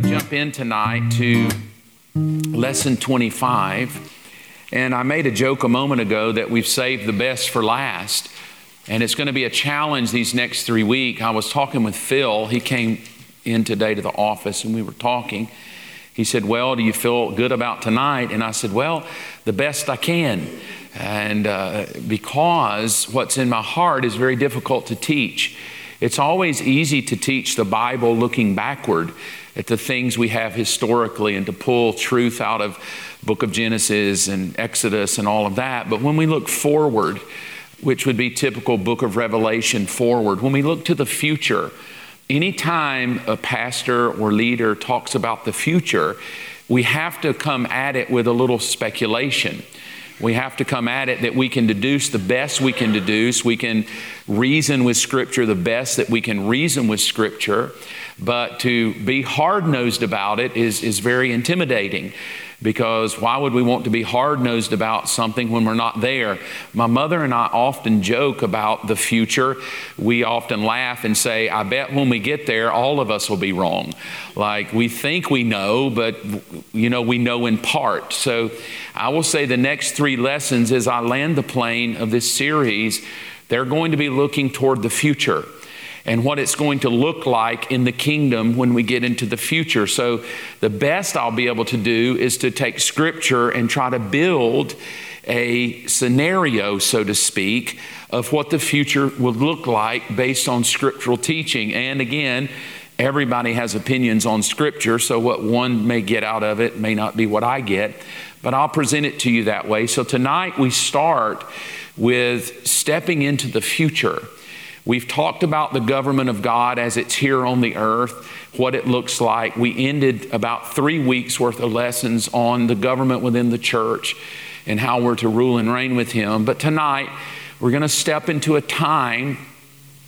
going to jump in tonight to lesson 25. And I made a joke a moment ago that we've saved the best for last. And it's going to be a challenge these next three weeks. I was talking with Phil. He came in today to the office and we were talking. He said, Well, do you feel good about tonight? And I said, Well, the best I can. And uh, because what's in my heart is very difficult to teach. It's always easy to teach the Bible looking backward at the things we have historically and to pull truth out of book of Genesis and Exodus and all of that. But when we look forward, which would be typical book of Revelation forward, when we look to the future, anytime a pastor or leader talks about the future, we have to come at it with a little speculation. We have to come at it that we can deduce the best we can deduce. We can reason with Scripture the best that we can reason with Scripture. But to be hard nosed about it is, is very intimidating because why would we want to be hard nosed about something when we're not there? My mother and I often joke about the future. We often laugh and say, I bet when we get there, all of us will be wrong. Like we think we know, but you know, we know in part. So I will say the next three lessons as I land the plane of this series, they're going to be looking toward the future and what it's going to look like in the kingdom when we get into the future. So, the best I'll be able to do is to take scripture and try to build a scenario, so to speak, of what the future will look like based on scriptural teaching. And again, everybody has opinions on scripture, so what one may get out of it may not be what I get, but I'll present it to you that way. So, tonight we start with stepping into the future. We've talked about the government of God as it's here on the earth, what it looks like. We ended about three weeks worth of lessons on the government within the church and how we're to rule and reign with Him. But tonight, we're going to step into a time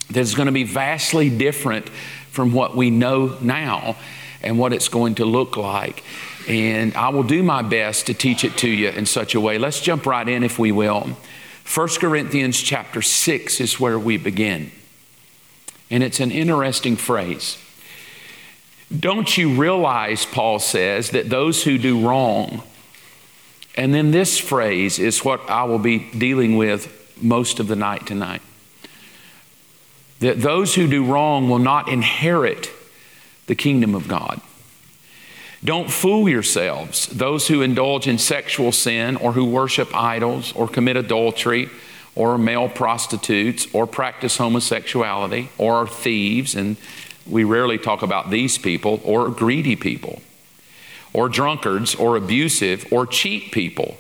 that's going to be vastly different from what we know now and what it's going to look like. And I will do my best to teach it to you in such a way. Let's jump right in, if we will. 1 Corinthians chapter 6 is where we begin. And it's an interesting phrase. Don't you realize, Paul says, that those who do wrong, and then this phrase is what I will be dealing with most of the night tonight. That those who do wrong will not inherit the kingdom of God. Don't fool yourselves. Those who indulge in sexual sin or who worship idols or commit adultery or male prostitutes or practice homosexuality or are thieves, and we rarely talk about these people, or greedy people, or drunkards, or abusive, or cheat people.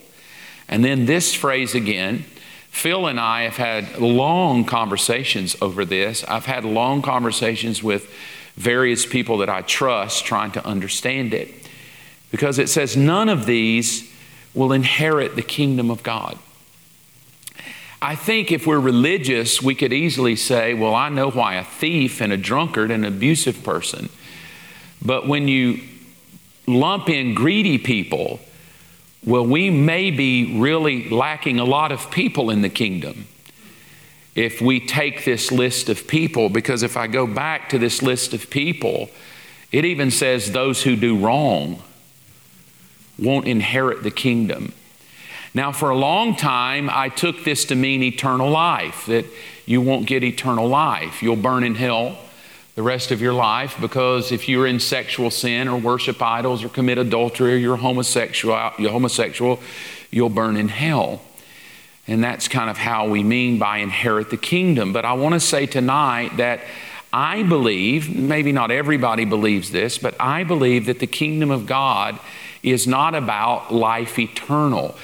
And then this phrase again. Phil and I have had long conversations over this. I've had long conversations with various people that I trust trying to understand it. Because it says, none of these will inherit the kingdom of God. I think if we're religious, we could easily say, well, I know why a thief and a drunkard and an abusive person. But when you lump in greedy people, well, we may be really lacking a lot of people in the kingdom if we take this list of people, because if I go back to this list of people, it even says those who do wrong won't inherit the kingdom. Now, for a long time, I took this to mean eternal life, that you won't get eternal life. You'll burn in hell the rest of your life because if you're in sexual sin or worship idols or commit adultery or you're homosexual, you're homosexual, you'll burn in hell. And that's kind of how we mean by inherit the kingdom. But I want to say tonight that I believe, maybe not everybody believes this, but I believe that the kingdom of God is not about life eternal.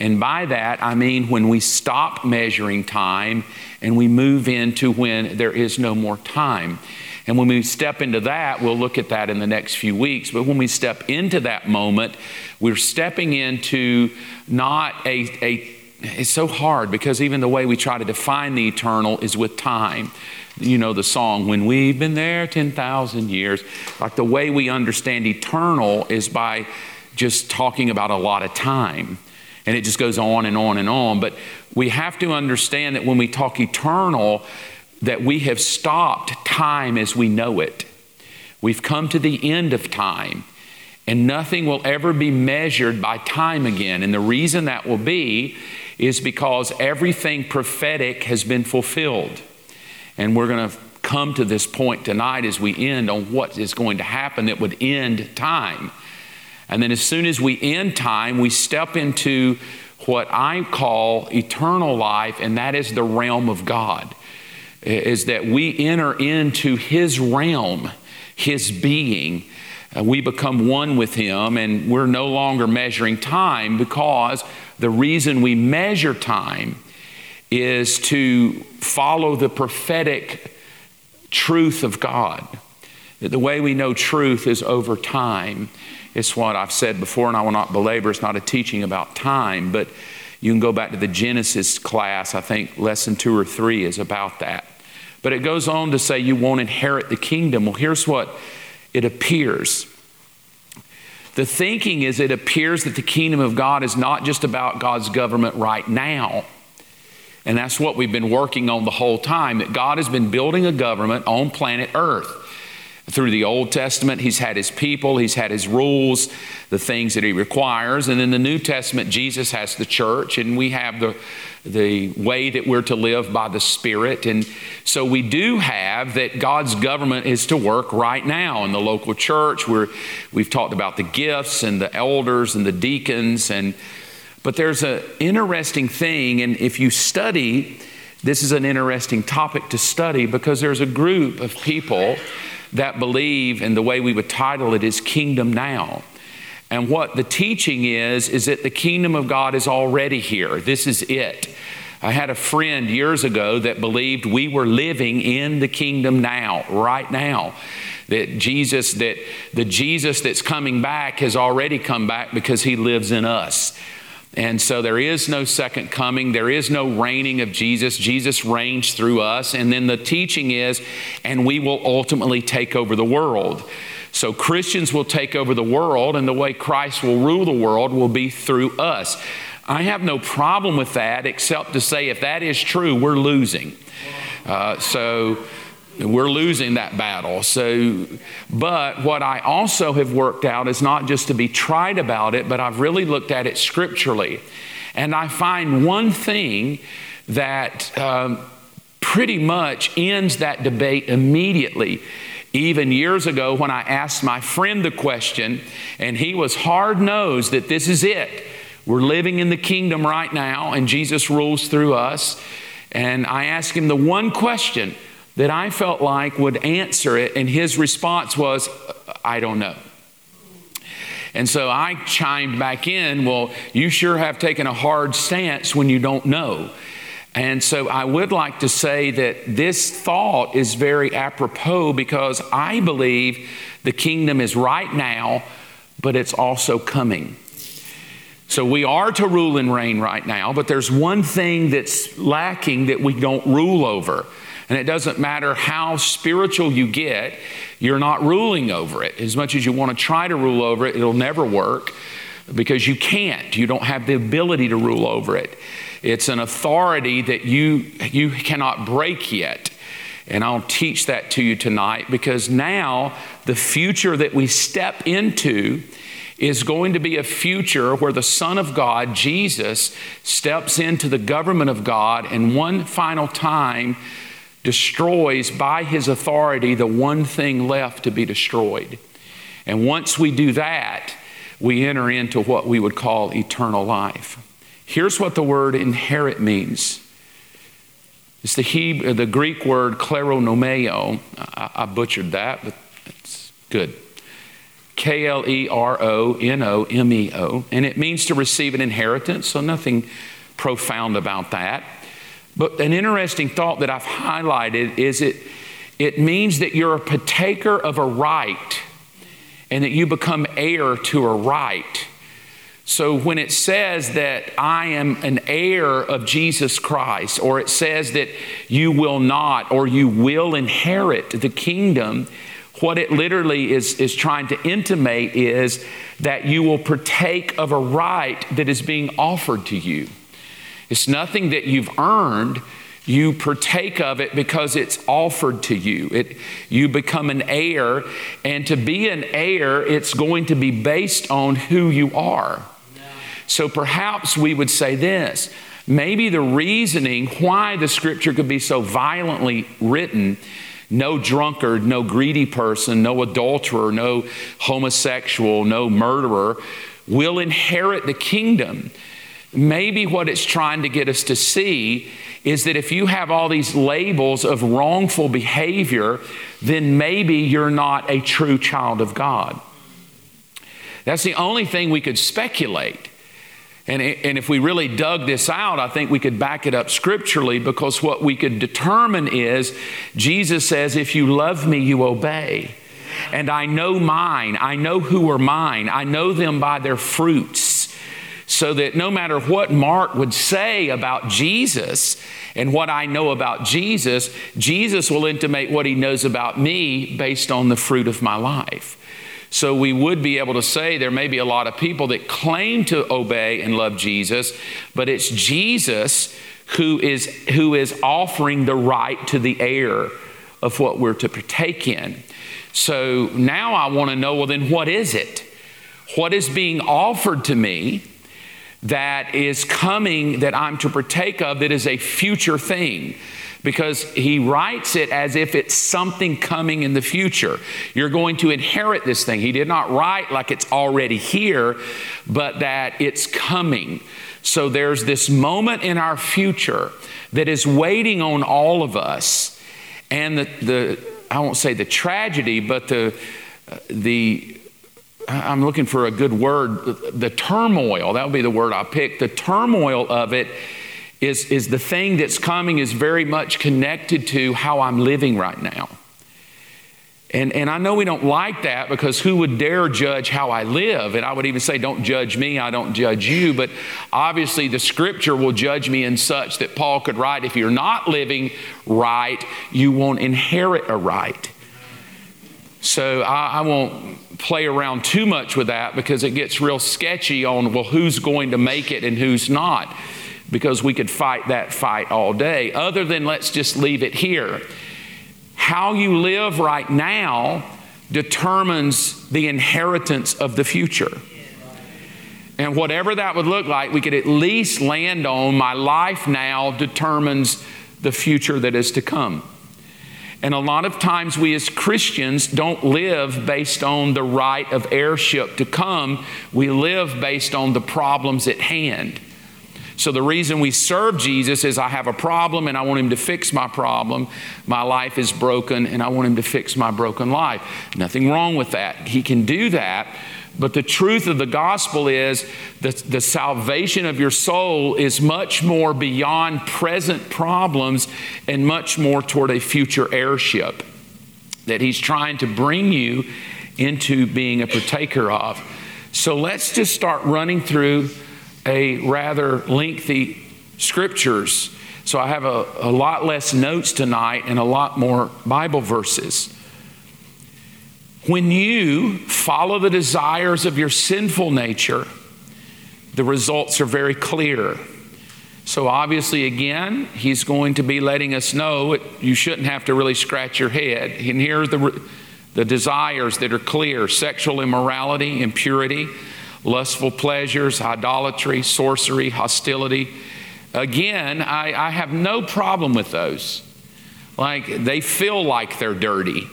And by that, I mean when we stop measuring time and we move into when there is no more time. And when we step into that, we'll look at that in the next few weeks. But when we step into that moment, we're stepping into not a, a it's so hard because even the way we try to define the eternal is with time. You know the song, When We've Been There 10,000 Years. Like the way we understand eternal is by just talking about a lot of time. And it just goes on and on and on. But we have to understand that when we talk eternal, that we have stopped time as we know it. We've come to the end of time, and nothing will ever be measured by time again. And the reason that will be is because everything prophetic has been fulfilled. And we're going to come to this point tonight as we end on what is going to happen that would end time. And then, as soon as we end time, we step into what I call eternal life, and that is the realm of God. Is that we enter into His realm, His being. Uh, we become one with Him, and we're no longer measuring time because the reason we measure time is to follow the prophetic truth of God. The way we know truth is over time. It's what I've said before, and I will not belabor. It's not a teaching about time, but you can go back to the Genesis class. I think lesson two or three is about that. But it goes on to say you won't inherit the kingdom. Well, here's what it appears. The thinking is it appears that the kingdom of God is not just about God's government right now. And that's what we've been working on the whole time that God has been building a government on planet Earth. Through the Old Testament, He's had His people, He's had His rules, the things that He requires. And in the New Testament, Jesus has the church, and we have the, the way that we're to live by the Spirit. And so we do have that God's government is to work right now in the local church. We're, we've talked about the gifts and the elders and the deacons and but there's an interesting thing, and if you study, this is an interesting topic to study because there's a group of people that believe, and the way we would title it is Kingdom Now. And what the teaching is, is that the kingdom of God is already here. This is it. I had a friend years ago that believed we were living in the kingdom now, right now. That Jesus, that the Jesus that's coming back has already come back because he lives in us. And so there is no second coming. There is no reigning of Jesus. Jesus reigns through us. And then the teaching is, and we will ultimately take over the world. So Christians will take over the world, and the way Christ will rule the world will be through us. I have no problem with that, except to say if that is true, we're losing. Uh, so we're losing that battle. So, but what I also have worked out is not just to be tried about it, but I've really looked at it scripturally. And I find one thing that um, pretty much ends that debate immediately. Even years ago, when I asked my friend the question, and he was hard nosed that this is it. We're living in the kingdom right now, and Jesus rules through us. And I asked him the one question that I felt like would answer it, and his response was, uh, I don't know. And so I chimed back in, well, you sure have taken a hard stance when you don't know. And so I would like to say that this thought is very apropos because I believe the kingdom is right now, but it's also coming. So we are to rule and reign right now, but there's one thing that's lacking that we don't rule over. And it doesn't matter how spiritual you get, you're not ruling over it. As much as you want to try to rule over it, it'll never work because you can't. You don't have the ability to rule over it. It's an authority that you, you cannot break yet. And I'll teach that to you tonight because now the future that we step into is going to be a future where the Son of God, Jesus, steps into the government of God and one final time destroys by his authority the one thing left to be destroyed. And once we do that, we enter into what we would call eternal life. Here's what the word inherit means. It's the, Hebrew, uh, the Greek word kleronomeo. I, I butchered that, but it's good. K L E R O N O M E O. And it means to receive an inheritance, so nothing profound about that. But an interesting thought that I've highlighted is it, it means that you're a partaker of a right and that you become heir to a right. So when it says that I am an heir of Jesus Christ, or it says that you will not or you will inherit the kingdom, what it literally is, is trying to intimate is that you will partake of a right that is being offered to you. It's nothing that you've earned, You partake of it because it's offered to you. It, you become an heir, and to be an heir, it's going to be based on who you are. So perhaps we would say this maybe the reasoning why the scripture could be so violently written no drunkard, no greedy person, no adulterer, no homosexual, no murderer will inherit the kingdom. Maybe what it's trying to get us to see is that if you have all these labels of wrongful behavior, then maybe you're not a true child of God. That's the only thing we could speculate. And, and if we really dug this out, I think we could back it up scripturally because what we could determine is Jesus says, If you love me, you obey. And I know mine, I know who are mine, I know them by their fruits. So that no matter what Mark would say about Jesus and what I know about Jesus, Jesus will intimate what he knows about me based on the fruit of my life. So we would be able to say there may be a lot of people that claim to obey and love Jesus, but it's Jesus who is, who is offering the right to the heir of what we're to partake in. So now I want to know well, then what is it? What is being offered to me that is coming that I'm to partake of that is a future thing? because he writes it as if it's something coming in the future. You're going to inherit this thing. He did not write like it's already here, but that it's coming. So there's this moment in our future that is waiting on all of us. And the, the I won't say the tragedy, but the, uh, the, I'm looking for a good word, the turmoil, that would be the word I picked. The turmoil of it is, is the thing that's coming is very much connected to how I'm living right now. And, and I know we don't like that because who would dare judge how I live? And I would even say, don't judge me, I don't judge you. But obviously, the scripture will judge me in such that Paul could write, if you're not living right, you won't inherit a right. So I, I won't play around too much with that because it gets real sketchy on, well, who's going to make it and who's not because we could fight that fight all day, other than let's just leave it here. How you live right now determines the inheritance of the future. And whatever that would look like, we could at least land on my life now determines the future that is to come. And a lot of times we as Christians don't live based on the right of heirship to come, we live based on the problems at hand. So, the reason we serve Jesus is I have a problem and I want Him to fix my problem. My life is broken and I want Him to fix my broken life. Nothing wrong with that. He can do that. But the truth of the gospel is that the salvation of your soul is much more beyond present problems and much more toward a future heirship that He's trying to bring you into being a partaker of. So, let's just start running through a rather lengthy scriptures. So I have a, a lot less notes tonight and a lot more Bible verses. When you follow the desires of your sinful nature, the results are very clear. So, obviously, again, he's going to be letting us know it, you shouldn't have to really scratch your head. And here are the, the desires that are clear sexual immorality, impurity, lustful pleasures, idolatry, sorcery, hostility. Again, I, I have no problem with those. Like, they feel like they're dirty.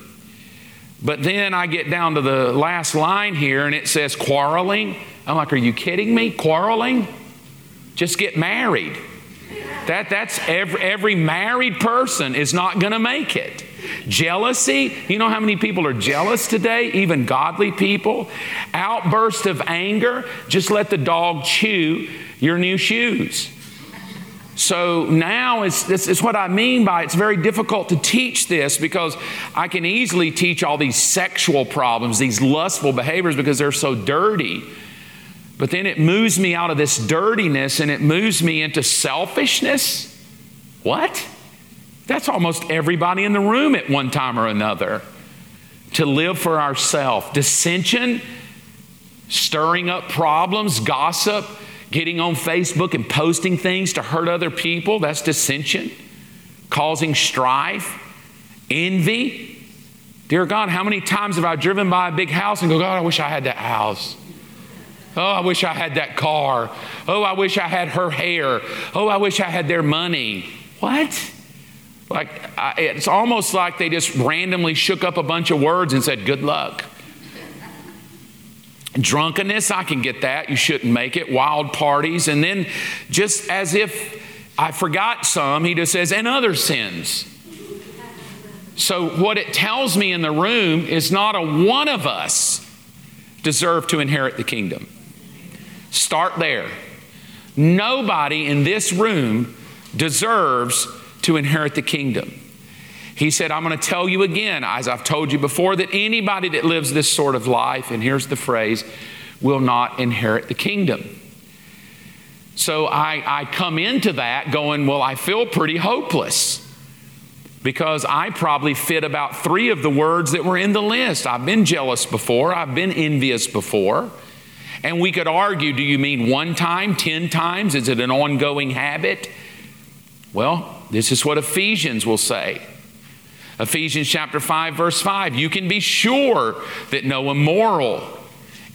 But then I get down to the last line here and it says quarreling. I'm like, are you kidding me? Quarreling? Just get married. That, that's every, every married person is not going to make it. Jealousy, you know how many people are jealous today, even godly people? Outburst of anger, just let the dog chew your new shoes. So now it's, this is what I mean by it's very difficult to teach this because I can easily teach all these sexual problems, these lustful behaviors because they're so dirty. But then it moves me out of this dirtiness and it moves me into selfishness. What? That's almost everybody in the room at one time or another. To live for ourselves. Dissension, stirring up problems, gossip, getting on Facebook and posting things to hurt other people, that's dissension. causing strife, envy. Dear God, how many times have I driven by a big house and go, God, I wish I had that house. Oh, I wish I had that car. Oh, I wish I had her hair. Oh, I wish I had their money. What? Like, I, it's almost like they just randomly shook up a bunch of words and said, Good luck. Drunkenness, I can get that. You shouldn't make it. Wild parties. And then, just as if I forgot some, he just says, and other sins. So, what it tells me in the room is not a one of us deserve to inherit the kingdom. Start there. Nobody in this room deserves to inherit the kingdom. He said, I'm going to tell you again, as I've told you before, that anybody that lives this sort of life, and here's the phrase, will not inherit the kingdom. So I, I come into that going, Well, I feel pretty hopeless because I probably fit about three of the words that were in the list. I've been jealous before, I've been envious before. And we could argue do you mean one time, ten times? Is it an ongoing habit? Well, this is what Ephesians will say. Ephesians chapter 5, verse 5. You can be sure that no immoral,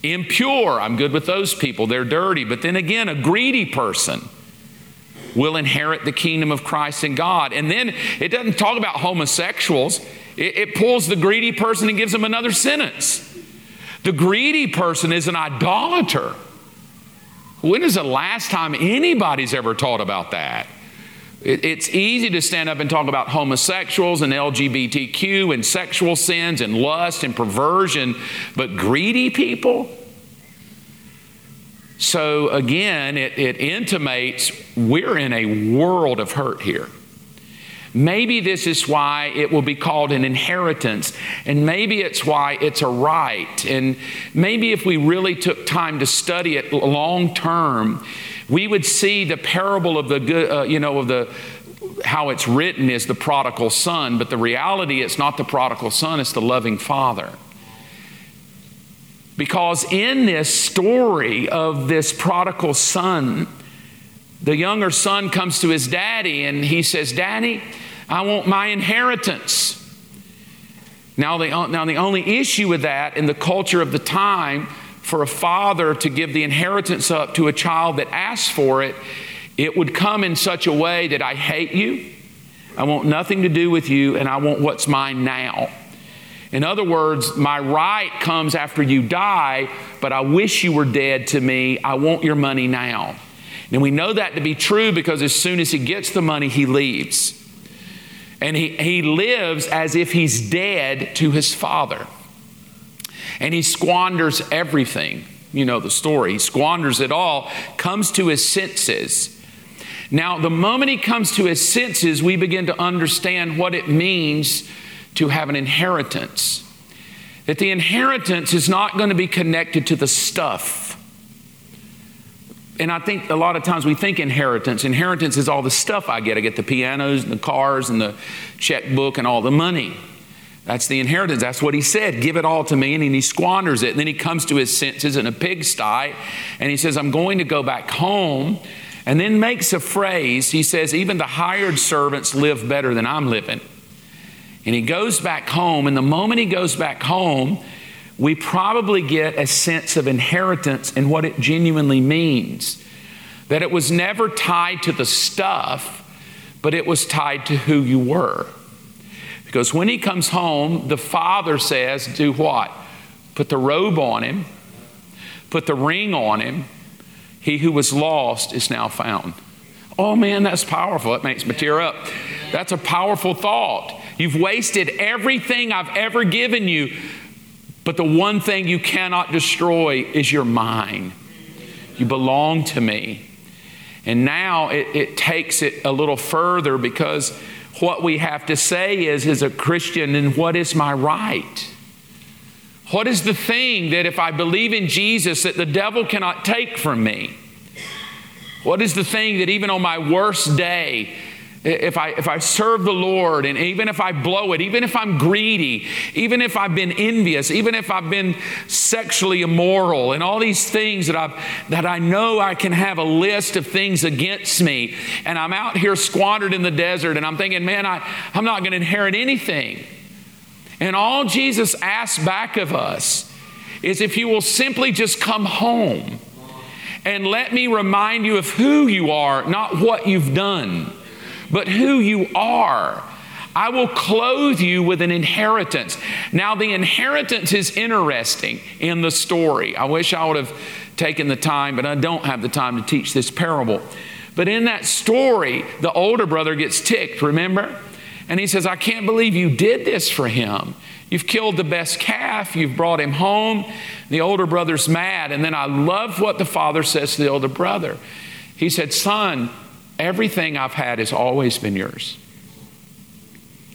impure, I'm good with those people, they're dirty. But then again, a greedy person will inherit the kingdom of Christ and God. And then it doesn't talk about homosexuals, it, it pulls the greedy person and gives them another sentence. The greedy person is an idolater. When is the last time anybody's ever taught about that? It's easy to stand up and talk about homosexuals and LGBTQ and sexual sins and lust and perversion, but greedy people? So again, it, it intimates we're in a world of hurt here. Maybe this is why it will be called an inheritance, and maybe it's why it's a right. And maybe if we really took time to study it long term, we would see the parable of the good, uh, you know, of the how it's written is the prodigal son, but the reality it's not the prodigal son, it's the loving father. Because in this story of this prodigal son, the younger son comes to his daddy and he says, Daddy, I want my inheritance. Now the, now, the only issue with that in the culture of the time, for a father to give the inheritance up to a child that asks for it, it would come in such a way that I hate you, I want nothing to do with you, and I want what's mine now. In other words, my right comes after you die, but I wish you were dead to me. I want your money now. And we know that to be true because as soon as he gets the money, he leaves. And he, he lives as if he's dead to his father. And he squanders everything. You know the story. He squanders it all, comes to his senses. Now, the moment he comes to his senses, we begin to understand what it means to have an inheritance. That the inheritance is not going to be connected to the stuff and I think a lot of times we think inheritance. Inheritance is all the stuff I get. I get the pianos and the cars and the checkbook and all the money. That's the inheritance. That's what he said. Give it all to me. And he squanders it. And then he comes to his senses in a pigsty and he says, I'm going to go back home. And then makes a phrase. He says, Even the hired servants live better than I'm living. And he goes back home. And the moment he goes back home, we probably get a sense of inheritance and what it genuinely means. That it was never tied to the stuff, but it was tied to who you were. Because when he comes home, the father says, Do what? Put the robe on him, put the ring on him. He who was lost is now found. Oh man, that's powerful. It makes me tear up. That's a powerful thought. You've wasted everything I've ever given you but the one thing you cannot destroy is your mind. You belong to me. And now it, it, takes it a little further because what we have to say is, as a Christian, and what is my right? What is the thing that if I believe in Jesus that the devil cannot take from me? What is the thing that even on my worst day, if I, if I serve the Lord, and even if I blow it, even if I'm greedy, even if I've been envious, even if I've been sexually immoral, and all these things that, I've, that I know I can have a list of things against me, and I'm out here squandered in the desert, and I'm thinking, man, I, I'm not going to inherit anything. And all Jesus asks back of us is if you will simply just come home and let me remind you of who you are, not what you've done but who you are. I will clothe you with an inheritance. Now, the inheritance is interesting in the story. I wish I would have taken the time, but I don't have the time to teach this parable. But in that story, the older brother gets ticked, remember? And he says, I can't believe you did this for him. You've killed the best calf, you've brought him home. The older brother's mad. And then I love what the father says to the older brother. He said, Son, Everything I've had has always been yours.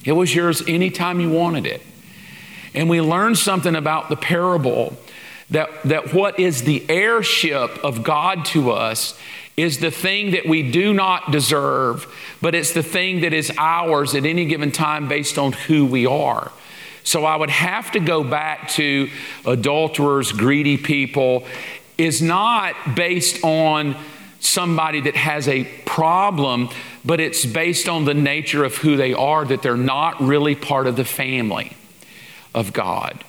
It was yours anytime you wanted it. And we learned something about the parable that, that what is the heirship of God to us is the thing that we do not deserve, but it's the thing that is ours at any given time based on who we are. So I would have to go back to adulterers, greedy people, is not based on somebody that has a problem, but it's based on the nature of who they are, that they're not really part of the family of God.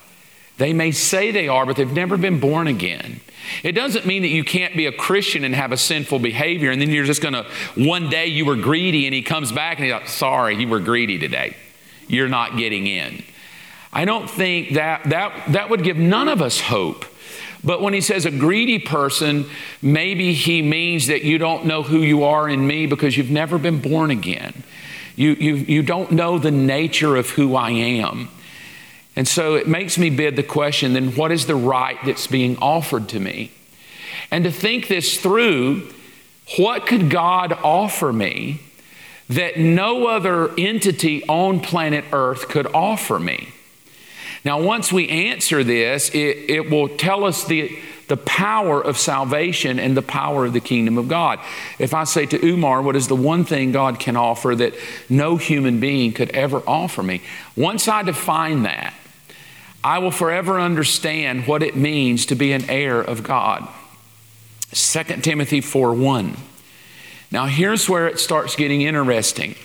They may say they are, but they've never been born again. It doesn't mean that you can't be a Christian and have a sinful behavior, and then you're just going to, one day you were greedy, and he comes back and he's like, sorry, you were greedy today. You're not getting in. I don't think that, that, that would give none of us hope but when he says a greedy person, maybe he means that you don't know who you are in me because you've never been born again. You, you, you don't know the nature of who I am. And so it makes me bid the question then, what is the right that's being offered to me? And to think this through, what could God offer me that no other entity on planet Earth could offer me? Now, once we answer this, it, it will tell us the, the power of salvation and the power of the kingdom of God. If I say to Umar, what is the one thing God can offer that no human being could ever offer me? Once I define that, I will forever understand what it means to be an heir of God. 2 Timothy 4 1. Now, here's where it starts getting interesting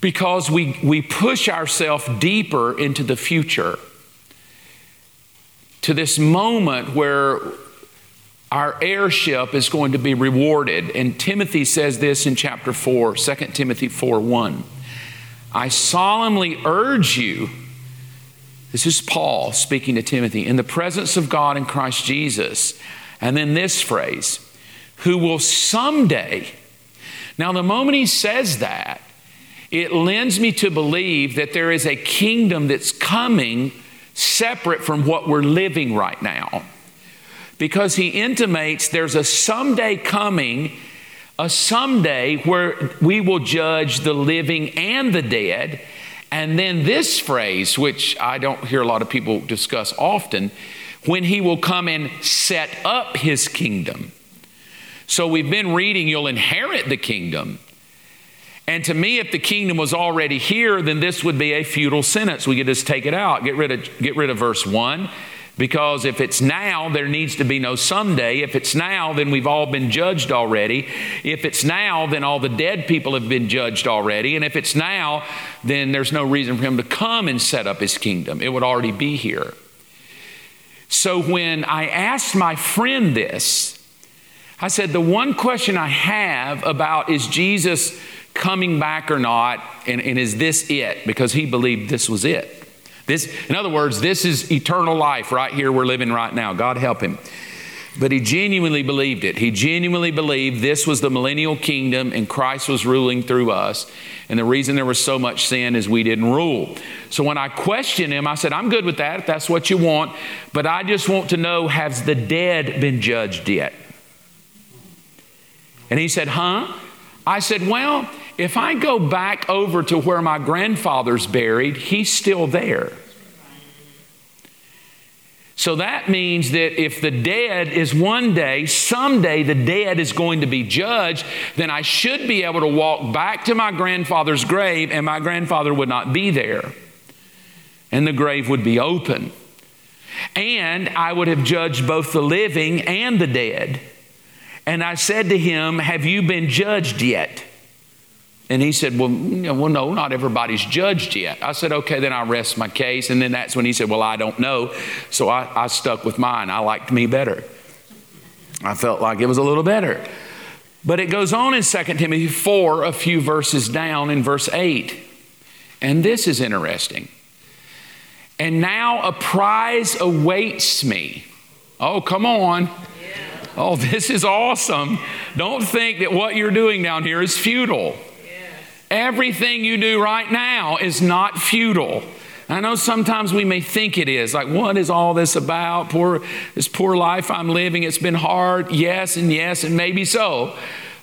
because we, we push ourselves deeper into the future to this moment where our heirship is going to be rewarded. And Timothy says this in chapter 4, 2 Timothy 4 1. I solemnly urge you, this is Paul speaking to Timothy, in the presence of God in Christ Jesus. And then this phrase, who will someday, now the moment he says that, it lends me to believe that there is a kingdom that's coming separate from what we're living right now. Because he intimates there's a someday coming, a someday where we will judge the living and the dead. And then this phrase, which I don't hear a lot of people discuss often, when he will come and set up his kingdom. So we've been reading, you'll inherit the kingdom. And to me, if the kingdom was already here, then this would be a futile sentence. We could just take it out, get rid of, get rid of verse 1. Because if it's now, there needs to be no someday. If it's now, then we've all been judged already. If it's now, then all the dead people have been judged already. And if it's now, then there's no reason for him to come and set up his kingdom. It would already be here. So when I asked my friend this, I said, The one question I have about is Jesus coming back or not, and, and is this it? Because he believed this was it. This, in other words, this is eternal life right here we're living right now. God help him. But he genuinely believed it. He genuinely believed this was the millennial kingdom and Christ was ruling through us. And the reason there was so much sin is we didn't rule. So when I questioned him, I said, I'm good with that if that's what you want, but I just want to know has the dead been judged yet? And he said, Huh? I said, Well, if I go back over to where my grandfather's buried, he's still there. So that means that if the dead is one day, someday the dead is going to be judged, then I should be able to walk back to my grandfather's grave and my grandfather would not be there. And the grave would be open. And I would have judged both the living and the dead. And I said to him, Have you been judged yet? And he said, well, well, no, not everybody's judged yet. I said, Okay, then I rest my case. And then that's when he said, Well, I don't know. So I, I stuck with mine. I liked me better. I felt like it was a little better. But it goes on in 2 Timothy 4, a few verses down in verse 8. And this is interesting. And now a prize awaits me. Oh, come on. Oh, this is awesome. Don't think that what you're doing down here is futile. Everything you do right now is not futile. I know sometimes we may think it is. Like, what is all this about? Poor, this poor life I'm living. It's been hard. Yes, and yes, and maybe so.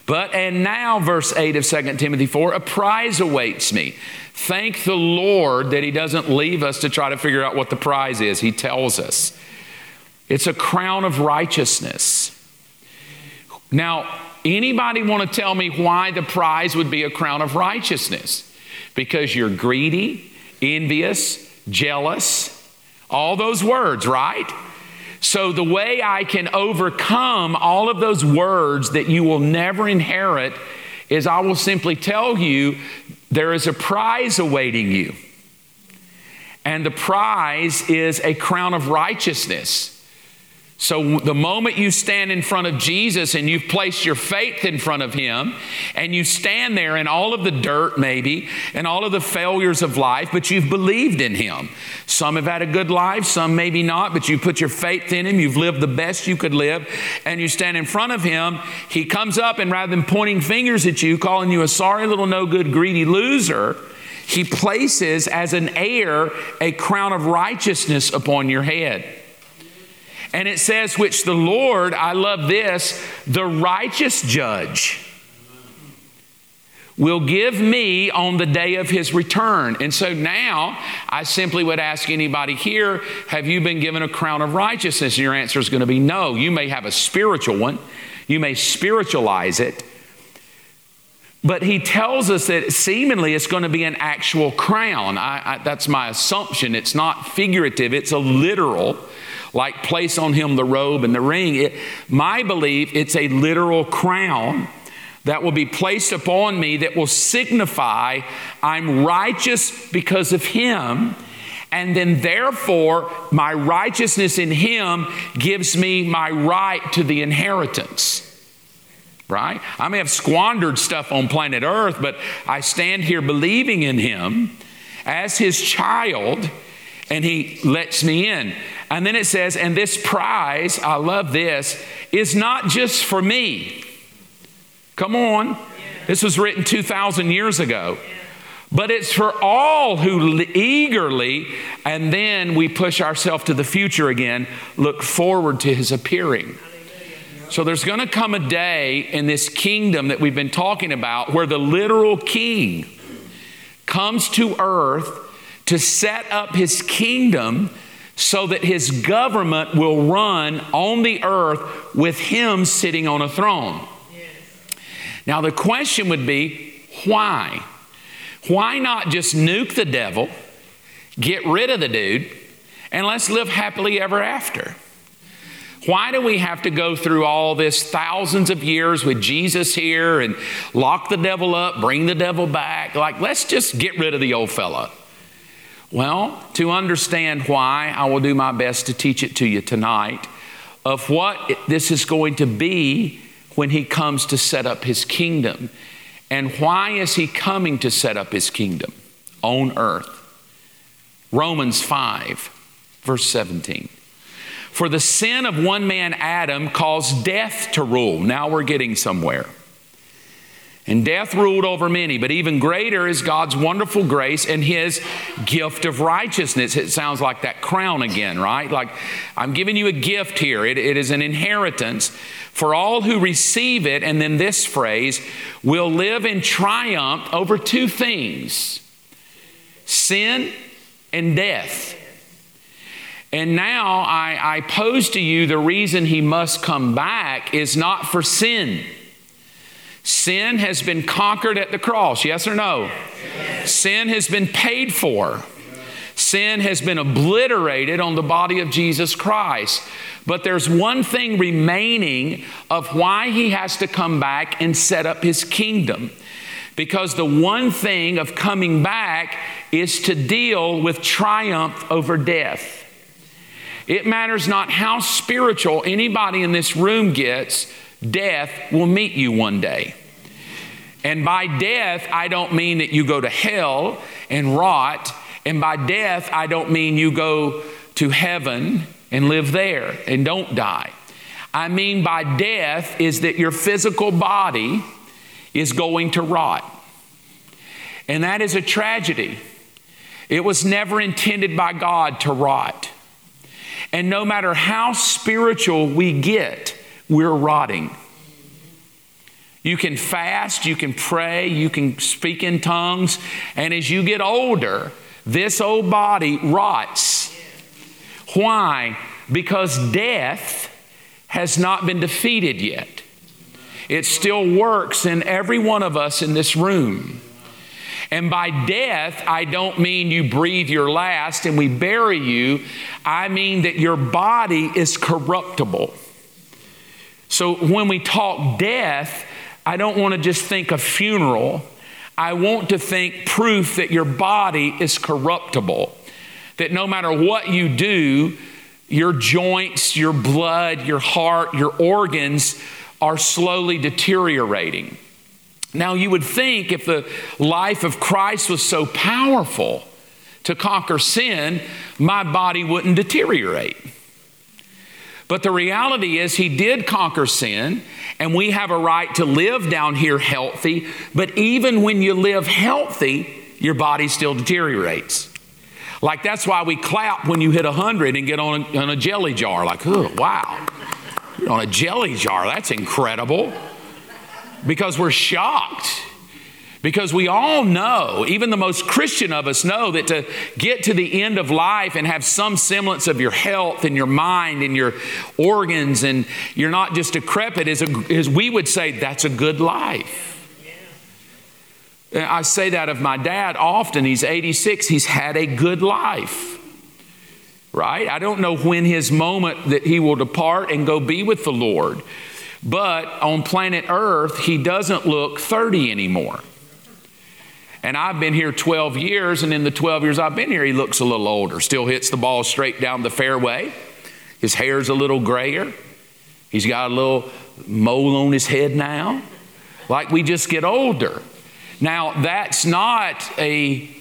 But, and now, verse 8 of 2 Timothy 4 a prize awaits me. Thank the Lord that He doesn't leave us to try to figure out what the prize is. He tells us it's a crown of righteousness. Now, Anybody want to tell me why the prize would be a crown of righteousness? Because you're greedy, envious, jealous, all those words, right? So, the way I can overcome all of those words that you will never inherit is I will simply tell you there is a prize awaiting you. And the prize is a crown of righteousness. So, the moment you stand in front of Jesus and you've placed your faith in front of Him, and you stand there in all of the dirt, maybe, and all of the failures of life, but you've believed in Him. Some have had a good life, some maybe not, but you put your faith in Him, you've lived the best you could live, and you stand in front of Him. He comes up, and rather than pointing fingers at you, calling you a sorry little no good, greedy loser, He places as an heir a crown of righteousness upon your head. And it says, which the Lord, I love this, the righteous judge will give me on the day of his return. And so now I simply would ask anybody here, have you been given a crown of righteousness? And your answer is going to be no. You may have a spiritual one, you may spiritualize it. But he tells us that seemingly it's going to be an actual crown. I, I, that's my assumption. It's not figurative, it's a literal like place on him the robe and the ring. It, my belief, it's a literal crown that will be placed upon me that will signify I'm righteous because of him. And then, therefore, my righteousness in him gives me my right to the inheritance right? I may have squandered stuff on planet Earth, but I stand here believing in Him as His child, and He lets me in. And then it says, and this prize, I love this, is not just for me. Come on. This was written 2,000 years ago. But it's for all who eagerly, and then we push ourselves to the future again, look forward to his appearing. So there's going to come a day in this kingdom that we've been talking about where the literal king comes to earth to set up his kingdom so that his government will run on the earth with him sitting on a throne. Yes. Now, the question would be why? Why not just nuke the devil, get rid of the dude, and let's live happily ever after? Why do we have to go through all this thousands of years with Jesus here and lock the devil up, bring the devil back? Like, let's just get rid of the old fella. Well, to understand why, I will do my best to teach it to you tonight of what this is going to be when he comes to set up his kingdom. And why is he coming to set up his kingdom on earth? Romans 5, verse 17. For the sin of one man, Adam, caused death to rule. Now we're getting somewhere. And death ruled over many, but even greater is God's wonderful grace and His gift of righteousness. It sounds like that crown again, right? Like, I'm giving you a gift here. It, it is an inheritance for all who receive it. And then this phrase will live in triumph over two things sin and death. And now I, I pose to you the reason he must come back is not for sin. Sin has been conquered at the cross, yes or no? Sin has been paid for. Sin has been obliterated on the body of Jesus Christ. But there's one thing remaining of why he has to come back and set up his kingdom. Because the one thing of coming back is to deal with triumph over death. It matters not how spiritual anybody in this room gets, death will meet you one day. And by death, I don't mean that you go to hell and rot. And by death, I don't mean you go to heaven and live there and don't die. I mean by death is that your physical body is going to rot. And that is a tragedy. It was never intended by God to rot. And no matter how spiritual we get, we're rotting. You can fast, you can pray, you can speak in tongues, and as you get older, this old body rots. Why? Because death has not been defeated yet. It still works in every one of us in this room. And by death, I don't mean you breathe your last and we bury you. I mean that your body is corruptible. So when we talk death, I don't want to just think a funeral. I want to think proof that your body is corruptible. That no matter what you do, your joints, your blood, your heart, your organs are slowly deteriorating. Now, you would think if the life of Christ was so powerful to conquer sin, my body wouldn't deteriorate. But the reality is, he did conquer sin, and we have a right to live down here healthy. But even when you live healthy, your body still deteriorates. Like that's why we clap when you hit 100 and get on a, on a jelly jar. Like, oh, wow. You're on a jelly jar. That's incredible because we're shocked. Because we all know, even the most Christian of us know, that to get to the end of life and have some semblance of your health and your mind and your organs and you're not just decrepit, is, a, is we would say that's a good life. I say that of my dad often. He's 86, he's had a good life. Right? I don't know when his moment that he will depart and go be with the Lord. But on planet Earth, he doesn't look 30 anymore. And I've been here 12 years, and in the 12 years I've been here, he looks a little older. Still hits the ball straight down the fairway. His hair's a little grayer. He's got a little mole on his head now. Like we just get older. Now, that's not a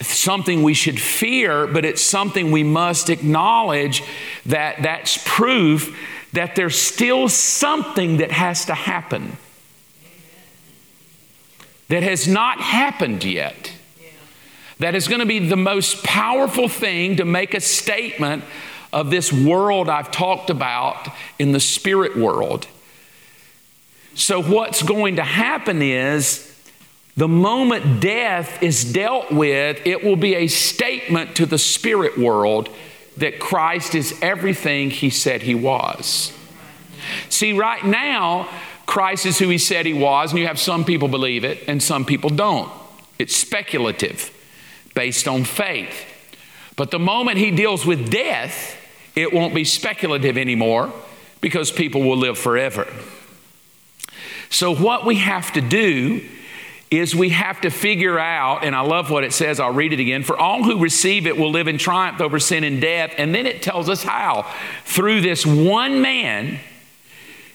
something we should fear, but it's something we must acknowledge that that's proof that there's still something that has to happen that has not happened yet. That is going to be the most powerful thing to make a statement of this world I've talked about in the spirit world. So, what's going to happen is the moment death is dealt with, it will be a statement to the spirit world that Christ is everything he said he was. See, right now, Christ is who he said he was, and you have some people believe it and some people don't. It's speculative, based on faith. But the moment he deals with death, it won't be speculative anymore because people will live forever. So, what we have to do is we have to figure out, and I love what it says, I'll read it again. For all who receive it will live in triumph over sin and death. And then it tells us how. Through this one man,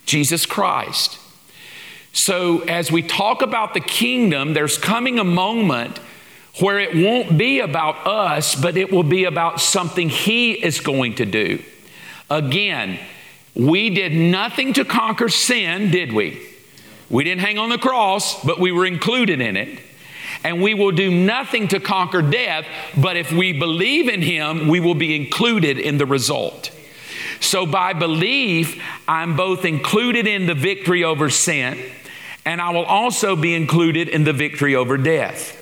Jesus Christ. So, as we talk about the kingdom, there's coming a moment where it won't be about us, but it will be about something He is going to do. Again, we did nothing to conquer sin, did we? We didn't hang on the cross, but we were included in it. And we will do nothing to conquer death, but if we believe in Him, we will be included in the result. So by belief, I'm both included in the victory over sin, and I will also be included in the victory over death.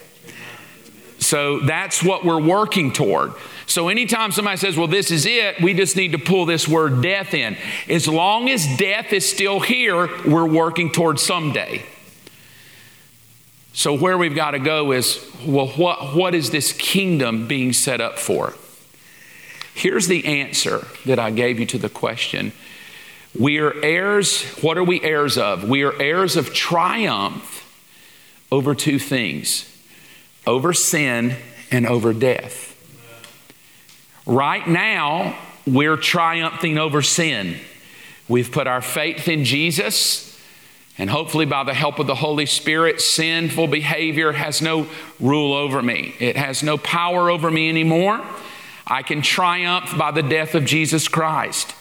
So that's what we're working toward. So anytime somebody says, well, this is it, we just need to pull this word death in. As long as death is still here, we're working towards someday. So where we've got to go is, well, what, what is this kingdom being set up for? Here's the answer that I gave you to the question. We are heirs, what are we heirs of? We are heirs of triumph over two things over sin and over death. Right now, we're triumphing over sin. We've put our faith in Jesus, and hopefully, by the help of the Holy Spirit, sinful behavior has no rule over me. It has no power over me anymore. I can triumph by the death of Jesus Christ.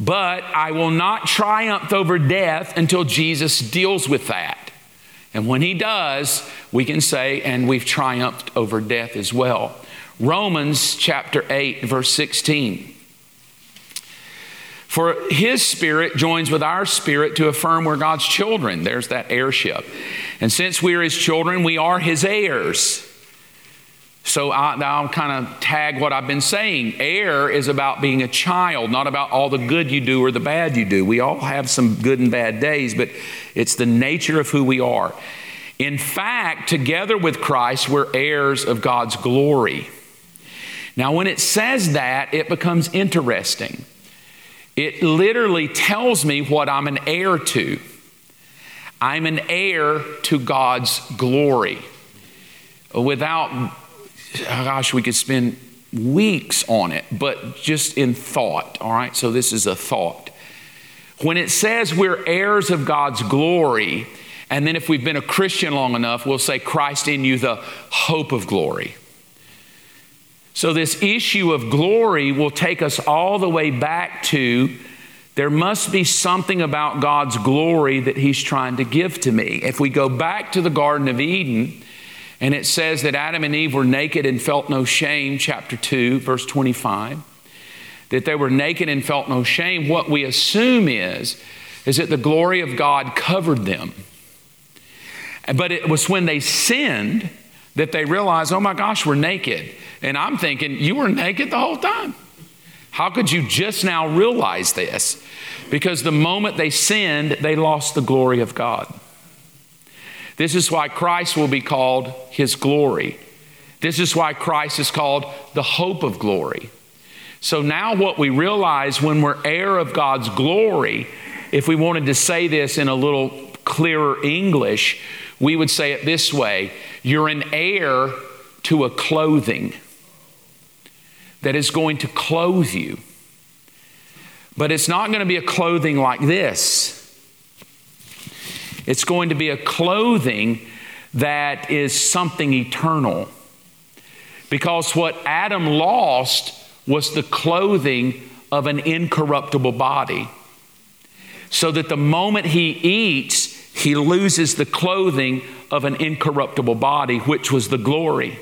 But I will not triumph over death until Jesus deals with that. And when he does, we can say, and we've triumphed over death as well. Romans chapter 8, verse 16. For his spirit joins with our spirit to affirm we're God's children. There's that heirship. And since we are his children, we are his heirs. So I, will kind of tag what I've been saying. Heir is about being a child, not about all the good you do or the bad you do. We all have some good and bad days, but it's the nature of who we are. In fact, together with Christ, we're heirs of God's glory. Now, when it says that, it becomes interesting. It literally tells me what I'm an heir to. I'm an heir to God's glory. Without gosh, we could spend weeks on it, but just in thought, all right? So this is a thought. When it says we're heirs of God's glory, and then if we've been a Christian long enough, we'll say Christ in you, the hope of glory. So this issue of glory will take us all the way back to there must be something about God's glory that He's trying to give to me. If we go back to the Garden of Eden, and it says that Adam and Eve were naked and felt no shame, chapter 2, verse 25. That they were naked and felt no shame. What we assume is, is that the glory of God covered them. But it was when they sinned that they realized, oh my gosh, we're naked. And I'm thinking, you were naked the whole time. How could you just now realize this? Because the moment they sinned, they lost the glory of God. This is why Christ will be called his glory. This is why Christ is called the hope of glory. So now, what we realize when we're heir of God's glory, if we wanted to say this in a little clearer English, we would say it this way You're an heir to a clothing that is going to clothe you. But it's not going to be a clothing like this. It's going to be a clothing that is something eternal. Because what Adam lost was the clothing of an incorruptible body. So that the moment he eats, he loses the clothing of an incorruptible body, which was the glory.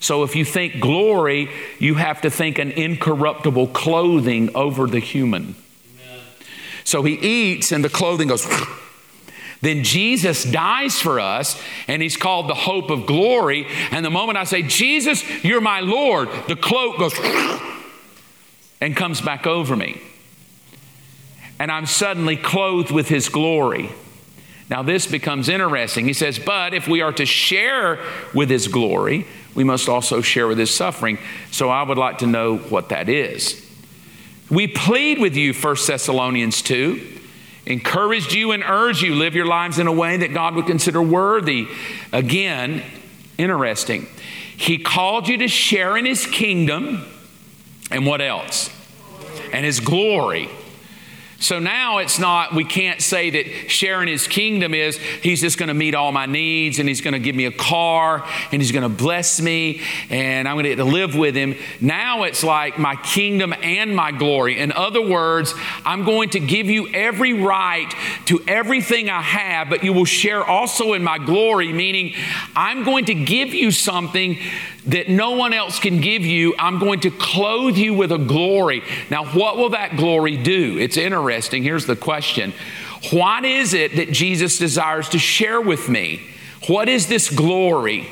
So if you think glory, you have to think an incorruptible clothing over the human. Amen. So he eats, and the clothing goes. Then Jesus dies for us, and he's called the hope of glory. And the moment I say, Jesus, you're my Lord, the cloak goes and comes back over me. And I'm suddenly clothed with his glory. Now, this becomes interesting. He says, But if we are to share with his glory, we must also share with his suffering. So I would like to know what that is. We plead with you, 1 Thessalonians 2 encouraged you and urged you live your lives in a way that God would consider worthy. Again, interesting. He called you to share in his kingdom and what else? And his glory. So now it's not, we can't say that sharing his kingdom is he's just going to meet all my needs and he's going to give me a car and he's going to bless me and I'm going to get to live with him. Now it's like my kingdom and my glory. In other words, I'm going to give you every right to everything I have, but you will share also in my glory, meaning I'm going to give you something that no one else can give you. I'm going to clothe you with a glory. Now, what will that glory do? It's interesting. Here's the question What is it that Jesus desires to share with me? What is this glory?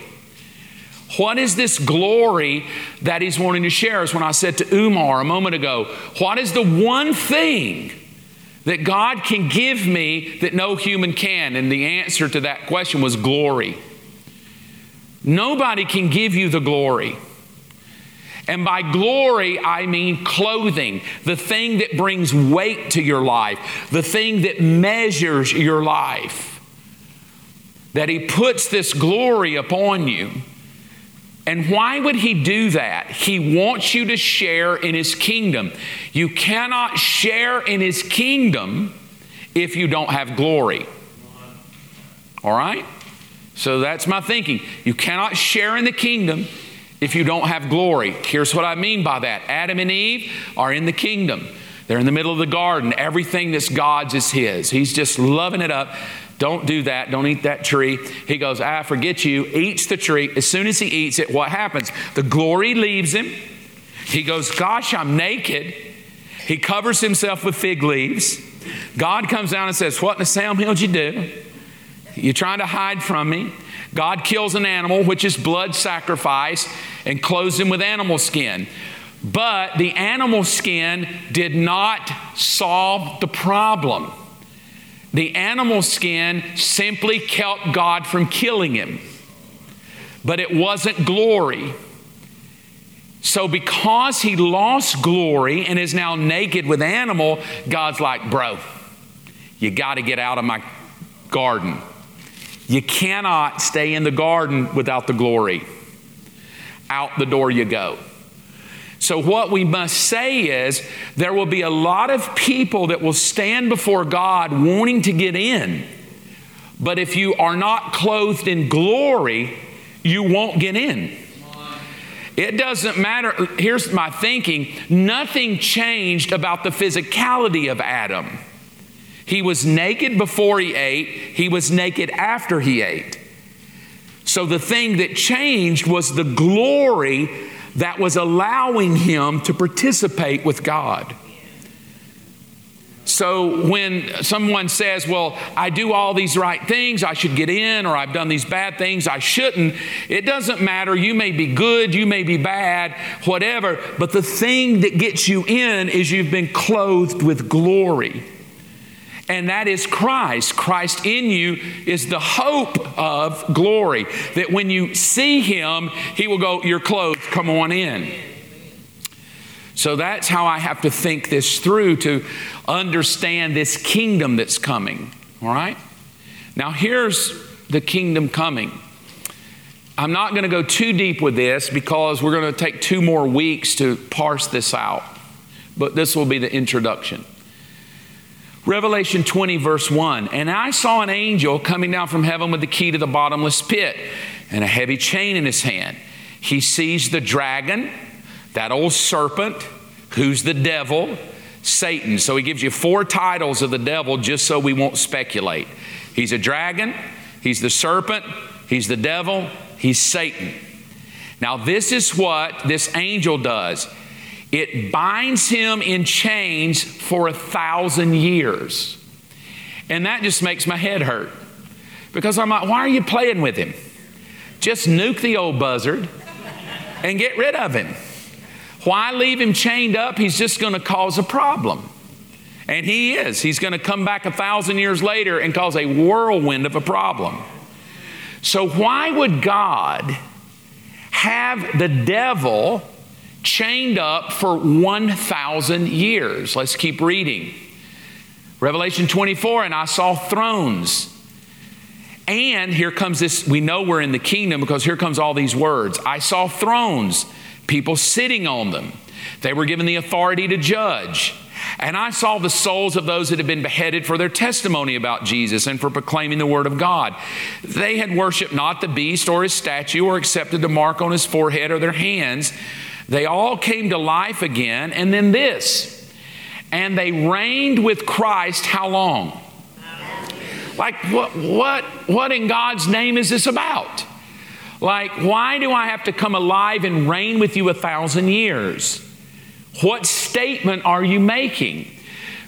What is this glory that he's wanting to share? Is when I said to Umar a moment ago, what is the one thing that God can give me that no human can? And the answer to that question was glory. Nobody can give you the glory. And by glory, I mean clothing, the thing that brings weight to your life, the thing that measures your life. That He puts this glory upon you. And why would He do that? He wants you to share in His kingdom. You cannot share in His kingdom if you don't have glory. All right? So that's my thinking. You cannot share in the kingdom if you don't have glory. Here's what I mean by that Adam and Eve are in the kingdom. They're in the middle of the garden. Everything that's God's is His. He's just loving it up. Don't do that. Don't eat that tree. He goes, I forget you. Eats the tree. As soon as he eats it, what happens? The glory leaves him. He goes, Gosh, I'm naked. He covers himself with fig leaves. God comes down and says, What in the Sam Hill did you do? You're trying to hide from me. God kills an animal, which is blood sacrifice, and clothes him with animal skin. But the animal skin did not solve the problem. The animal skin simply kept God from killing him, but it wasn't glory. So, because he lost glory and is now naked with animal, God's like, bro, you got to get out of my garden. You cannot stay in the garden without the glory. Out the door you go. So, what we must say is there will be a lot of people that will stand before God wanting to get in. But if you are not clothed in glory, you won't get in. It doesn't matter. Here's my thinking nothing changed about the physicality of Adam. He was naked before he ate, he was naked after he ate. So the thing that changed was the glory that was allowing him to participate with God. So when someone says, Well, I do all these right things, I should get in, or I've done these bad things, I shouldn't, it doesn't matter. You may be good, you may be bad, whatever, but the thing that gets you in is you've been clothed with glory and that is Christ. Christ in you is the hope of glory. That when you see Him, He will go, Your clothes, come on in. So that's how I have to think this through to understand this kingdom that's coming. All right? Now, here's the kingdom coming. I'm not going to go too deep with this because we're going to take two more weeks to parse this out. But this will be the introduction. Revelation 20, verse 1 And I saw an angel coming down from heaven with the key to the bottomless pit and a heavy chain in his hand. He sees the dragon, that old serpent, who's the devil, Satan. So he gives you four titles of the devil just so we won't speculate. He's a dragon, he's the serpent, he's the devil, he's Satan. Now, this is what this angel does it binds him in chains for a thousand years. And that just makes my head hurt. Because I'm like, why are you playing with him? Just nuke the old buzzard and get rid of him. Why leave him chained up? He's just going to cause a problem. And he is. He's going to come back a thousand years later and cause a whirlwind of a problem. So, why would God have the devil chained up for 1,000 years. Let's keep reading. Revelation 24, and I saw thrones. And here comes this, we know we're in the kingdom because here comes all these words. I saw thrones, people sitting on them. They were given the authority to judge. And I saw the souls of those that had been beheaded for their testimony about Jesus and for proclaiming the word of God. They had worshiped not the beast or his statue or accepted the mark on his forehead or their hands they all came to life again. And then this, and they reigned with Christ how long? Like, what, what, what in God's name is this about? Like, why do I have to come alive and reign with you a thousand years? What statement are you making?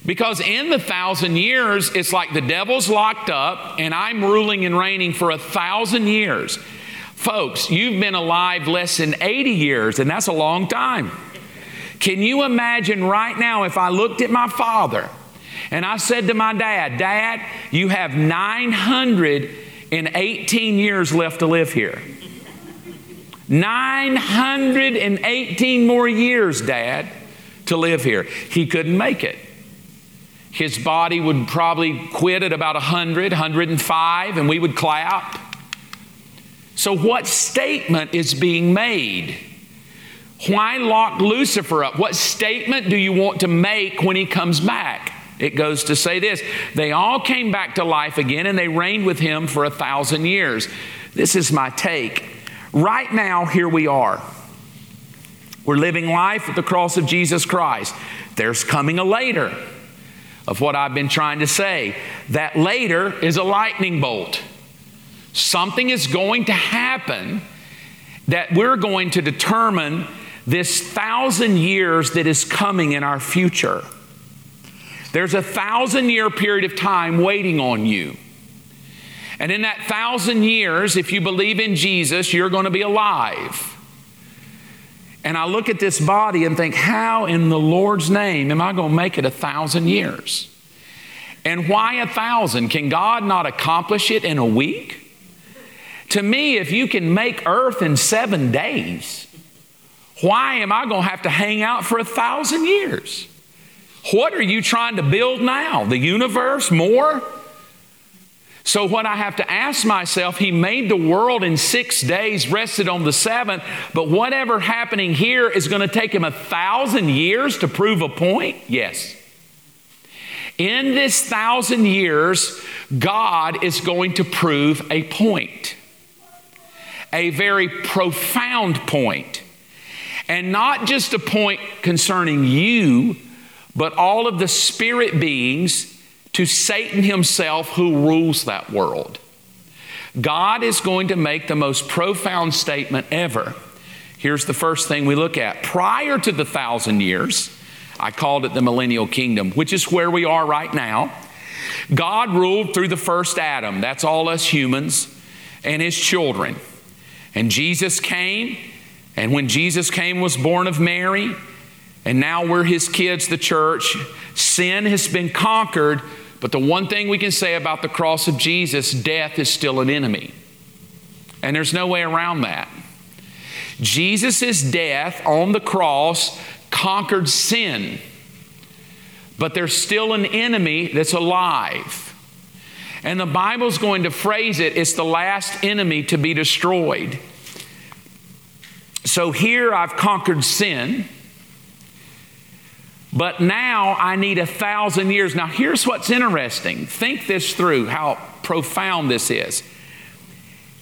Because in the thousand years, it's like the devil's locked up and I'm ruling and reigning for a thousand years. Folks, you've been alive less than 80 years, and that's a long time. Can you imagine right now if I looked at my father and I said to my dad, Dad, you have 918 years left to live here. 918 more years, Dad, to live here. He couldn't make it. His body would probably quit at about 100, 105, and we would clap. So, what statement is being made? Why lock Lucifer up? What statement do you want to make when he comes back? It goes to say this They all came back to life again and they reigned with him for a thousand years. This is my take. Right now, here we are. We're living life at the cross of Jesus Christ. There's coming a later of what I've been trying to say. That later is a lightning bolt. Something is going to happen that we're going to determine this thousand years that is coming in our future. There's a thousand year period of time waiting on you. And in that thousand years, if you believe in Jesus, you're going to be alive. And I look at this body and think, how in the Lord's name am I going to make it a thousand years? And why a thousand? Can God not accomplish it in a week? To me, if you can make earth in seven days, why am I going to have to hang out for a thousand years? What are you trying to build now? The universe? More? So, what I have to ask myself, He made the world in six days, rested on the seventh, but whatever happening here is going to take Him a thousand years to prove a point? Yes. In this thousand years, God is going to prove a point, a very profound point. And not just a point concerning you, but all of the spirit beings to Satan himself who rules that world. God is going to make the most profound statement ever. Here's the first thing we look at. Prior to the thousand years, I called it the millennial kingdom, which is where we are right now. God ruled through the first Adam, that's all us humans, and his children. And Jesus came and when Jesus came, was born of Mary, and now we're his kids, the church, sin has been conquered. But the one thing we can say about the cross of Jesus, death is still an enemy. And there's no way around that. Jesus' death on the cross conquered sin, but there's still an enemy that's alive. And the Bible's going to phrase it it's the last enemy to be destroyed. So here I've conquered sin. But now I need a thousand years. Now, here's what's interesting. Think this through, how profound this is.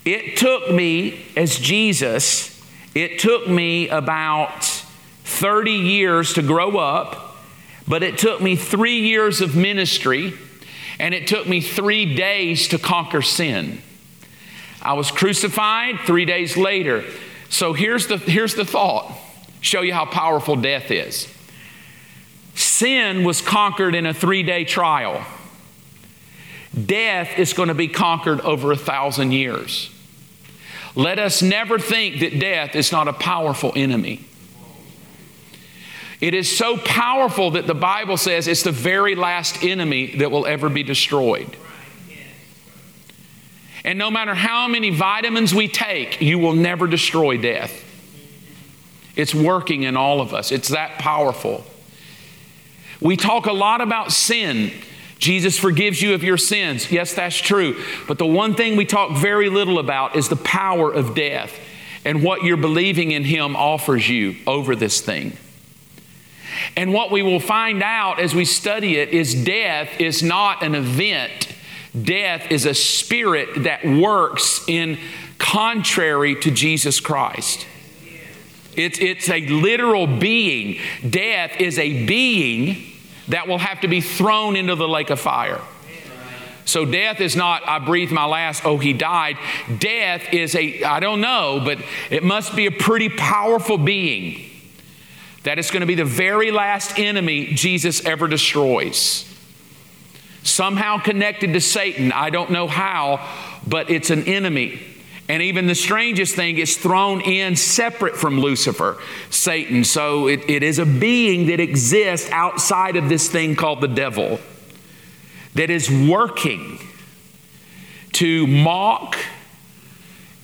It took me, as Jesus, it took me about 30 years to grow up, but it took me three years of ministry, and it took me three days to conquer sin. I was crucified three days later. So here's the, here's the thought show you how powerful death is. Sin was conquered in a three day trial. Death is going to be conquered over a thousand years. Let us never think that death is not a powerful enemy. It is so powerful that the Bible says it's the very last enemy that will ever be destroyed. And no matter how many vitamins we take, you will never destroy death. It's working in all of us, it's that powerful. We talk a lot about sin. Jesus forgives you of your sins. Yes, that's true. But the one thing we talk very little about is the power of death and what you're believing in Him offers you over this thing. And what we will find out as we study it is death is not an event Death is a spirit that works in contrary to Jesus Christ. It's, it's a literal being. Death is a being that will have to be thrown into the lake of fire. So death is not, I breathed my last, oh, he died. Death is a, I don't know, but it must be a pretty powerful being that is going to be the very last enemy Jesus ever destroys somehow connected to Satan. I don't know how, but it's an enemy. And even the strangest thing is thrown in separate from Lucifer, Satan. So it, it is a being that exists outside of this thing called the devil that is working to mock.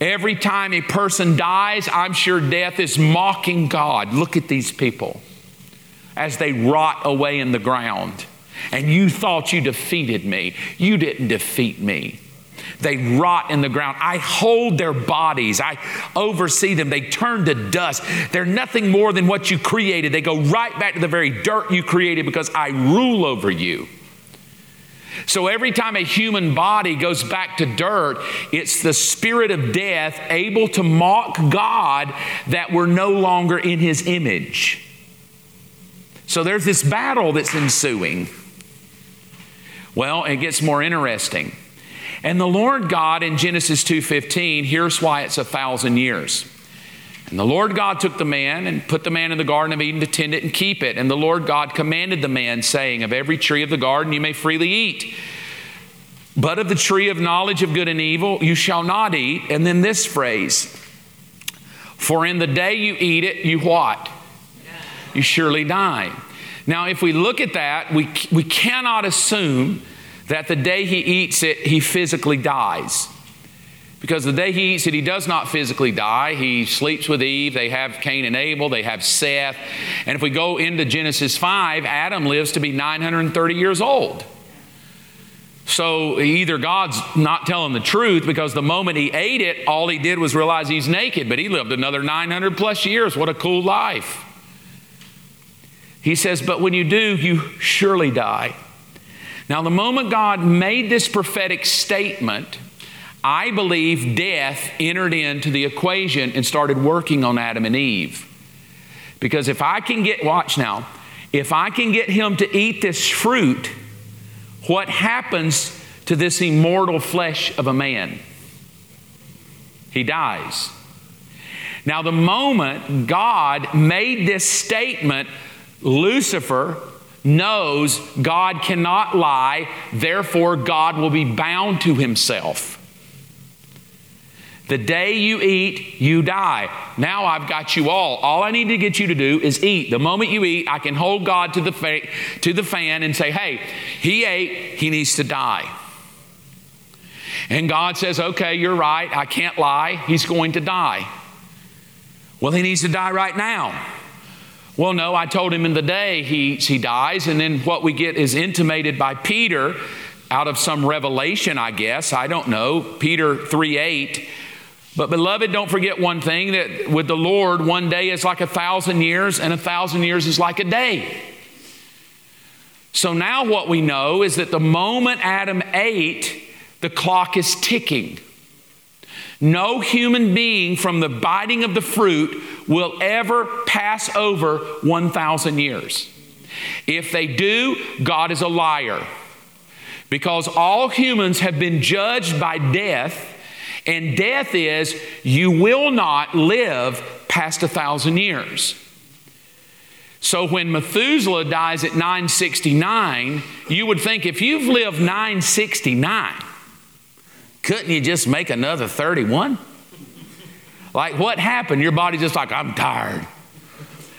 Every time a person dies, I'm sure death is mocking God. Look at these people as they rot away in the ground. And you thought you defeated me. You didn't defeat me. They rot in the ground. I hold their bodies. I oversee them. They turn to dust. They're nothing more than what you created. They go right back to the very dirt you created because I rule over you. So every time a human body goes back to dirt, it's the spirit of death able to mock God that we're no longer in his image. So there's this battle that's ensuing. Well, it gets more interesting. And the Lord God in Genesis 2:15, here's why it's a thousand years. And the Lord God took the man and put the man in the Garden of Eden to tend it and keep it. And the Lord God commanded the man, saying, Of every tree of the garden you may freely eat. But of the tree of knowledge of good and evil you shall not eat. And then this phrase, For in the day you eat it, you what? You surely die. Now, if we look at that, we, we cannot assume that the day he eats it, he physically dies. Because the day he eats it, he does not physically die. He sleeps with Eve. They have Cain and Abel. They have Seth. And if we go into Genesis 5, Adam lives to be 930 years old. So either God's not telling the truth because the moment he ate it, all he did was realize he's naked, but he lived another 900 plus years. What a cool life. He says, But when you do, you surely die. Now, the moment God made this prophetic statement, I believe death entered into the equation and started working on Adam and Eve. Because if I can get, watch now, if I can get him to eat this fruit, what happens to this immortal flesh of a man? He dies. Now, the moment God made this statement, Lucifer knows God cannot lie, therefore, God will be bound to himself. The day you eat, you die. Now I've got you all. All I need to get you to do is eat. The moment you eat, I can hold God to the, fa- to the fan and say, hey, he ate, he needs to die. And God says, okay, you're right. I can't lie. He's going to die. Well, he needs to die right now. Well, no, I told him in the day he, he dies, and then what we get is intimated by Peter out of some revelation, I guess. I don't know. Peter 3 8. But, beloved, don't forget one thing that with the Lord, one day is like a thousand years, and a thousand years is like a day. So now what we know is that the moment Adam ate, the clock is ticking. No human being from the biting of the fruit will ever pass over 1,000 years. If they do, God is a liar. Because all humans have been judged by death, and death is you will not live past a thousand years. So when Methuselah dies at 969, you would think if you've lived 969, couldn't you just make another 31? Like, what happened? Your body's just like, I'm tired.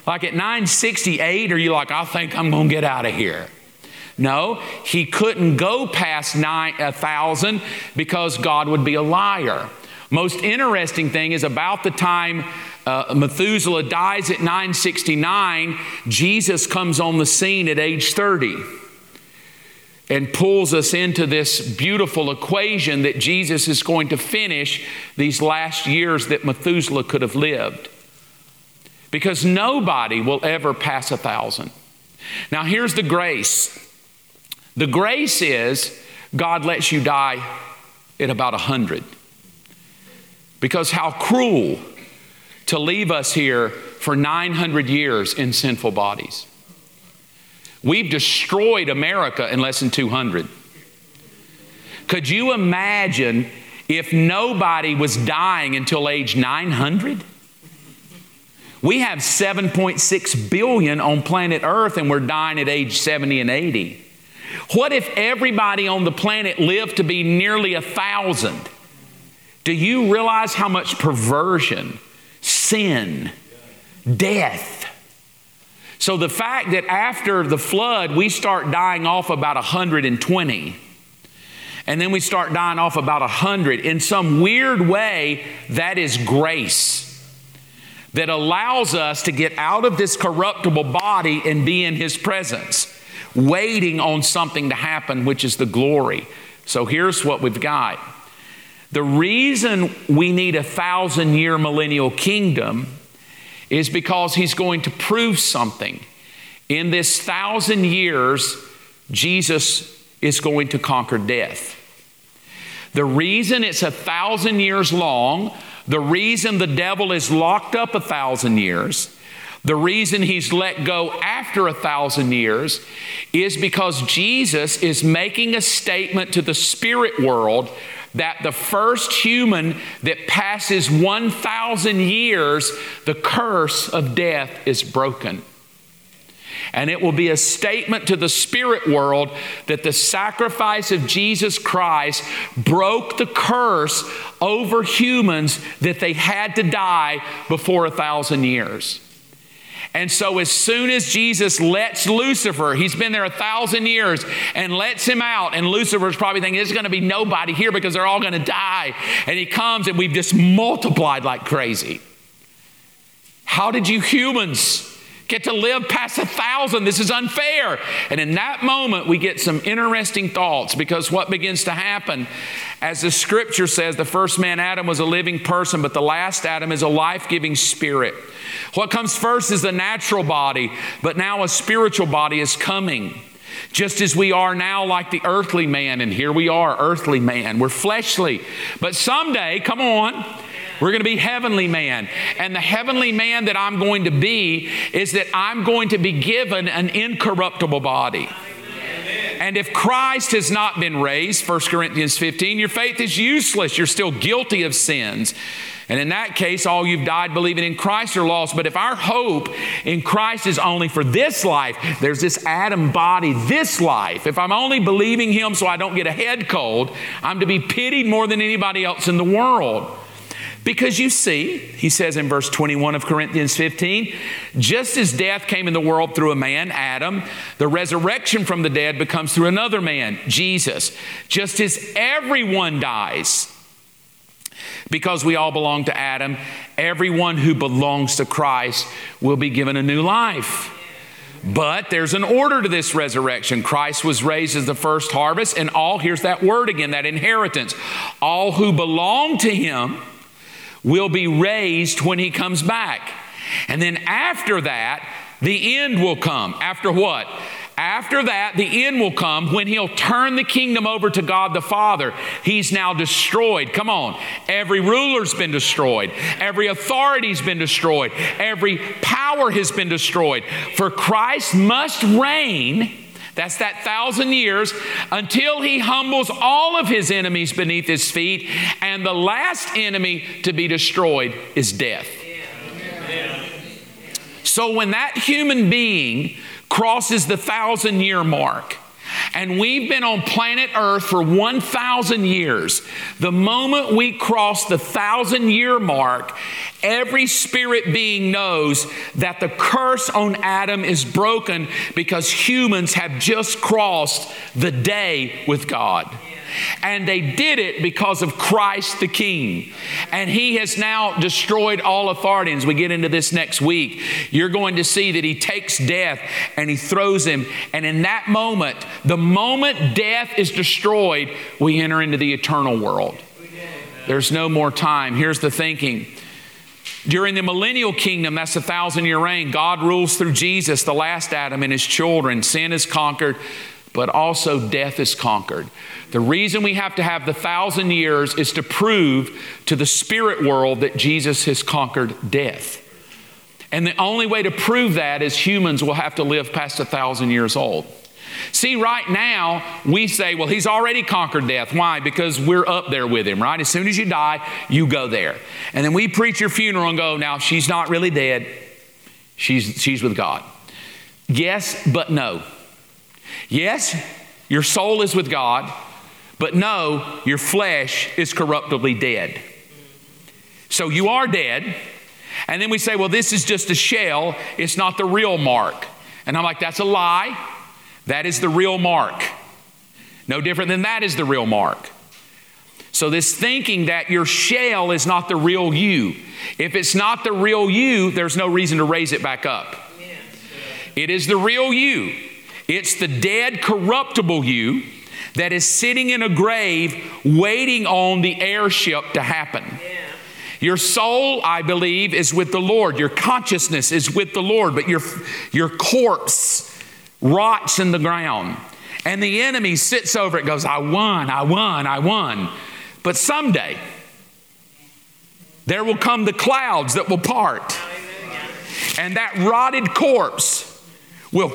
Like at 968, are you like, I think I'm to get out of here? No, he couldn't go past nine, because God would be a liar. Most interesting thing is about the time uh, Methuselah dies at 969, Jesus comes on the scene at age 30 and pulls us into this beautiful equation that Jesus is going to finish these last years that Methuselah could have lived. Because nobody will ever pass a thousand. Now, here's the grace the grace is God lets you die at about a hundred. Because how cruel to leave us here for 900 years in sinful bodies. We've destroyed America in less than 200. Could you imagine if nobody was dying until age 900? We have 7.6 billion on planet Earth and we're dying at age 70 and 80. What if everybody on the planet lived to be nearly a thousand? Do you realize how much perversion, sin, death? So the fact that after the flood we start dying off about 120 and then we start dying off about 100 in some weird way that is grace that allows us to get out of this corruptible body and be in his presence waiting on something to happen which is the glory. So here's what we've got. The reason we need a thousand year millennial kingdom is because he's going to prove something. In this thousand years, Jesus is going to conquer death. The reason it's a thousand years long, the reason the devil is locked up a thousand years, the reason he's let go after a thousand years is because Jesus is making a statement to the spirit world that the first human that passes 1,000 years, the curse of death is broken. And it will be a statement to the spirit world that the sacrifice of Jesus Christ broke the curse over humans that they had to die before a thousand years. And so, as soon as Jesus lets Lucifer, he's been there a thousand years, and lets him out, and Lucifer's probably thinking, there's going to be nobody here because they're all going to die. And he comes, and we've just multiplied like crazy. How did you humans get to live past a thousand? This is unfair. And in that moment, we get some interesting thoughts because what begins to happen, as the scripture says, the first man, Adam, was a living person, but the last Adam is a life giving spirit. What comes first is the natural body, but now a spiritual body is coming. Just as we are now like the earthly man, and here we are, earthly man. We're fleshly. But someday, come on, we're going to be heavenly man. And the heavenly man that I'm going to be is that I'm going to be given an incorruptible body. And if Christ has not been raised, 1 Corinthians 15, your faith is useless. You're still guilty of sins. And in that case, all you've died believing in Christ are lost. But if our hope in Christ is only for this life, there's this Adam body, this life. If I'm only believing Him so I don't get a head cold, I'm to be pitied more than anybody else in the world. Because you see, he says in verse 21 of Corinthians 15, just as death came in the world through a man, Adam, the resurrection from the dead becomes through another man, Jesus. Just as everyone dies, because we all belong to Adam, everyone who belongs to Christ will be given a new life. But there's an order to this resurrection. Christ was raised as the first harvest, and all, here's that word again, that inheritance. All who belong to him will be raised when he comes back. And then after that, the end will come. After what? After that, the end will come when he'll turn the kingdom over to God the Father. He's now destroyed. Come on. Every ruler's been destroyed. Every authority's been destroyed. Every power has been destroyed. For Christ must reign. That's that thousand years until he humbles all of his enemies beneath his feet. And the last enemy to be destroyed is death. So when that human being crosses the thousand year mark. And we've been on planet Earth for 1,000 years. The moment we cross the thousand year mark, every spirit being knows that the curse on Adam is broken because humans have just crossed the day with God. And they did it because of Christ the King. And he has now destroyed all authority. As we get into this next week, you're going to see that he takes death and he throws him. And in that moment, the moment death is destroyed, we enter into the eternal world. There's no more time. Here's the thinking. During the millennial kingdom, that's a thousand year reign, God rules through Jesus, the last Adam, and his children. Sin is conquered, but also death is conquered. The reason we have to have the thousand years is to prove to the spirit world that Jesus has conquered death. And the only way to prove that is humans will have to live past a thousand years old. See, right now, we say, well, he's already conquered death. Why? Because we're up there with him, right? As soon as you die, you go there. And then we preach your funeral and go, now, she's not really dead. She's, she's with God. Yes, but no. Yes, your soul is with God, but no, your flesh is corruptibly dead. So you are dead. And then we say, well, this is just a shell, it's not the real mark. And I'm like, that's a lie. That is the real mark. No different than that is the real mark. So, this thinking that your shell is not the real you, if it's not the real you, there's no reason to raise it back up. It is the real you. It's the dead, corruptible you that is sitting in a grave waiting on the heirship to happen. Your soul, I believe, is with the Lord. Your consciousness is with the Lord, but your, your corpse rots in the ground. And the enemy sits over it, goes, I won, I won, I won. But someday, there will come the clouds that will part. And that rotted corpse will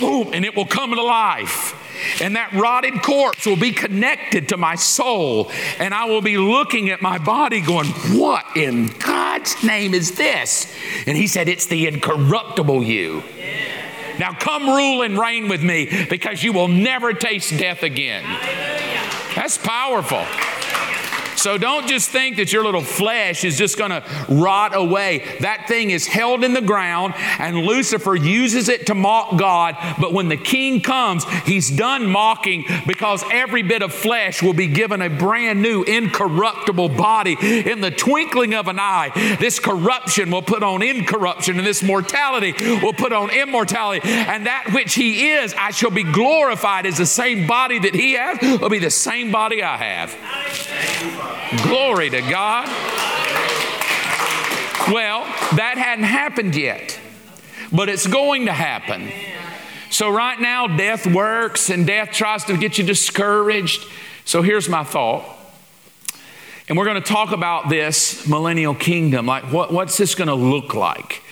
boom, and it will come to life. And that rotted corpse will be connected to my soul. And I will be looking at my body going, What in God's name is this? And he said, It's the incorruptible you. Now come rule and reign with me because you will never taste death again. That's powerful. So don't just think that your little flesh is just going to rot away. That thing is held in the ground, and Lucifer uses it to mock God. But when the king comes, he's done mocking because every bit of flesh will be given a brand new, incorruptible body. In the twinkling of an eye, this corruption will put on incorruption, and this mortality will put on immortality. And that which he is, I shall be glorified as the same body that he has, will be the same body I have. Glory to God. Well, that hadn't happened yet, but it's going to happen. So, right now, death works and death tries to get you discouraged. So, here's my thought. And we're going to talk about this millennial kingdom. Like, what, what's this going to look like?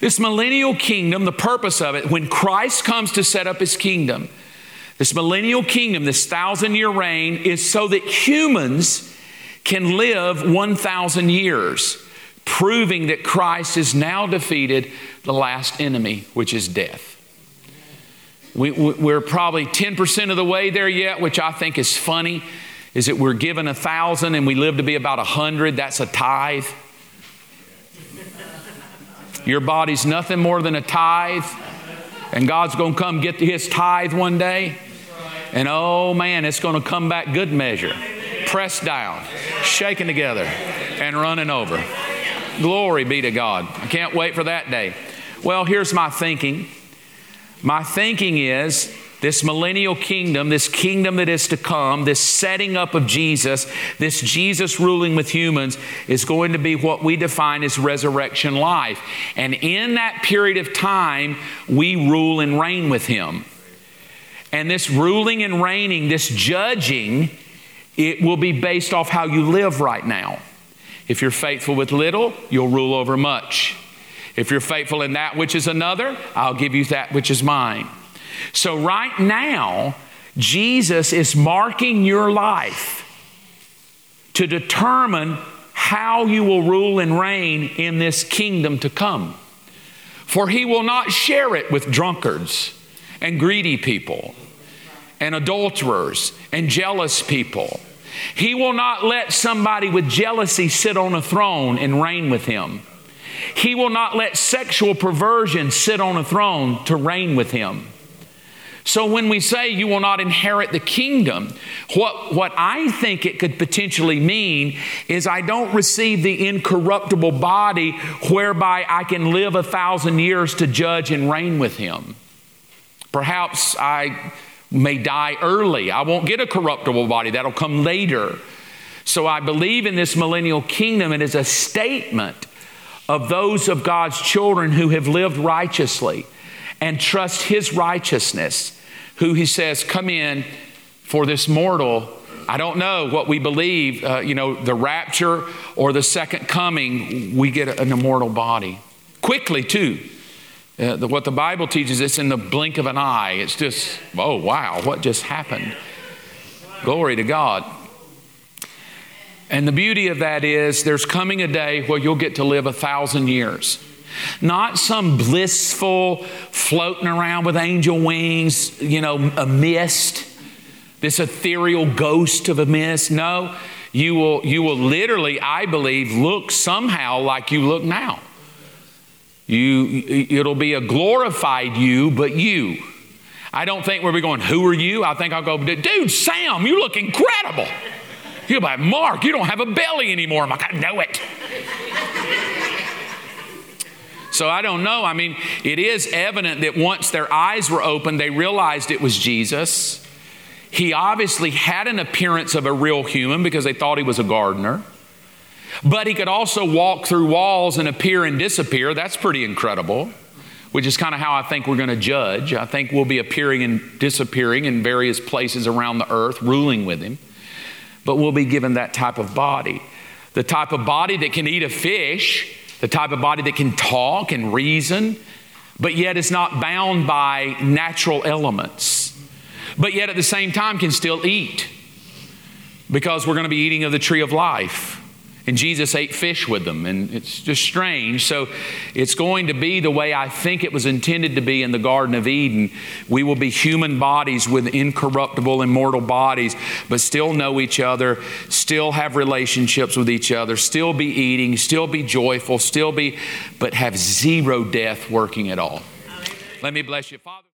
This millennial kingdom, the purpose of it, when Christ comes to set up his kingdom, this millennial kingdom, this thousand year reign, is so that humans can live 1,000 years, proving that Christ has now defeated the last enemy, which is death. We, are probably 10% of the way there yet, which I think is funny, is that we're given a thousand and we live to be about a hundred. That's a tithe. Your body's nothing more than a tithe, and God's going to come get his tithe one day. And oh man, it's going to come back good measure. Pressed down, shaken together, and running over. Glory be to God. I can't wait for that day. Well, here's my thinking. My thinking is this millennial kingdom, this kingdom that is to come, this setting up of Jesus, this Jesus ruling with humans, is going to be what we define as resurrection life. And in that period of time, we rule and reign with Him. And this ruling and reigning, this judging, it will be based off how you live right now. If you're faithful with little, you'll rule over much. If you're faithful in that which is another, I'll give you that which is mine. So, right now, Jesus is marking your life to determine how you will rule and reign in this kingdom to come. For he will not share it with drunkards and greedy people and adulterers and jealous people. He will not let somebody with jealousy sit on a throne and reign with him. He will not let sexual perversion sit on a throne to reign with him. So when we say you will not inherit the kingdom, what, what I think it could potentially mean is I don't receive the incorruptible body whereby I can live a thousand years to judge and reign with him. Perhaps I may die early. I won't get a corruptible body, that'll come later. So I believe in this millennial kingdom. It is a statement of those of God's children who have lived righteously and trust His righteousness, who He says, Come in for this mortal. I don't know what we believe, uh, you know, the rapture or the second coming, we get an immortal body. Quickly, too. Uh, the, what the Bible teaches, it's in the blink of an eye. It's just, oh, wow, what just happened? Glory to God. And the beauty of that is there's coming a day where you'll get to live a thousand years. Not some blissful floating around with angel wings, you know, a mist, this ethereal ghost of a mist. No, you will, you will literally, I believe, look somehow like you look now. You, it'll be a glorified you, but you. I don't think we'll be going, Who are you? I think I'll go, Dude, Sam, you look incredible. You'll be like, Mark, you don't have a belly anymore. I'm like, I know it. so I don't know. I mean, it is evident that once their eyes were opened, they realized it was Jesus. He obviously had an appearance of a real human because they thought he was a gardener. But he could also walk through walls and appear and disappear. That's pretty incredible, which is kind of how I think we're going to judge. I think we'll be appearing and disappearing in various places around the earth, ruling with him. But we'll be given that type of body. The type of body that can eat a fish, the type of body that can talk and reason, but yet is not bound by natural elements, but yet at the same time can still eat because we're going to be eating of the tree of life. And Jesus ate fish with them, and it's just strange. So it's going to be the way I think it was intended to be in the Garden of Eden. We will be human bodies with incorruptible, immortal bodies, but still know each other, still have relationships with each other, still be eating, still be joyful, still be, but have zero death working at all. Let me bless you, Father.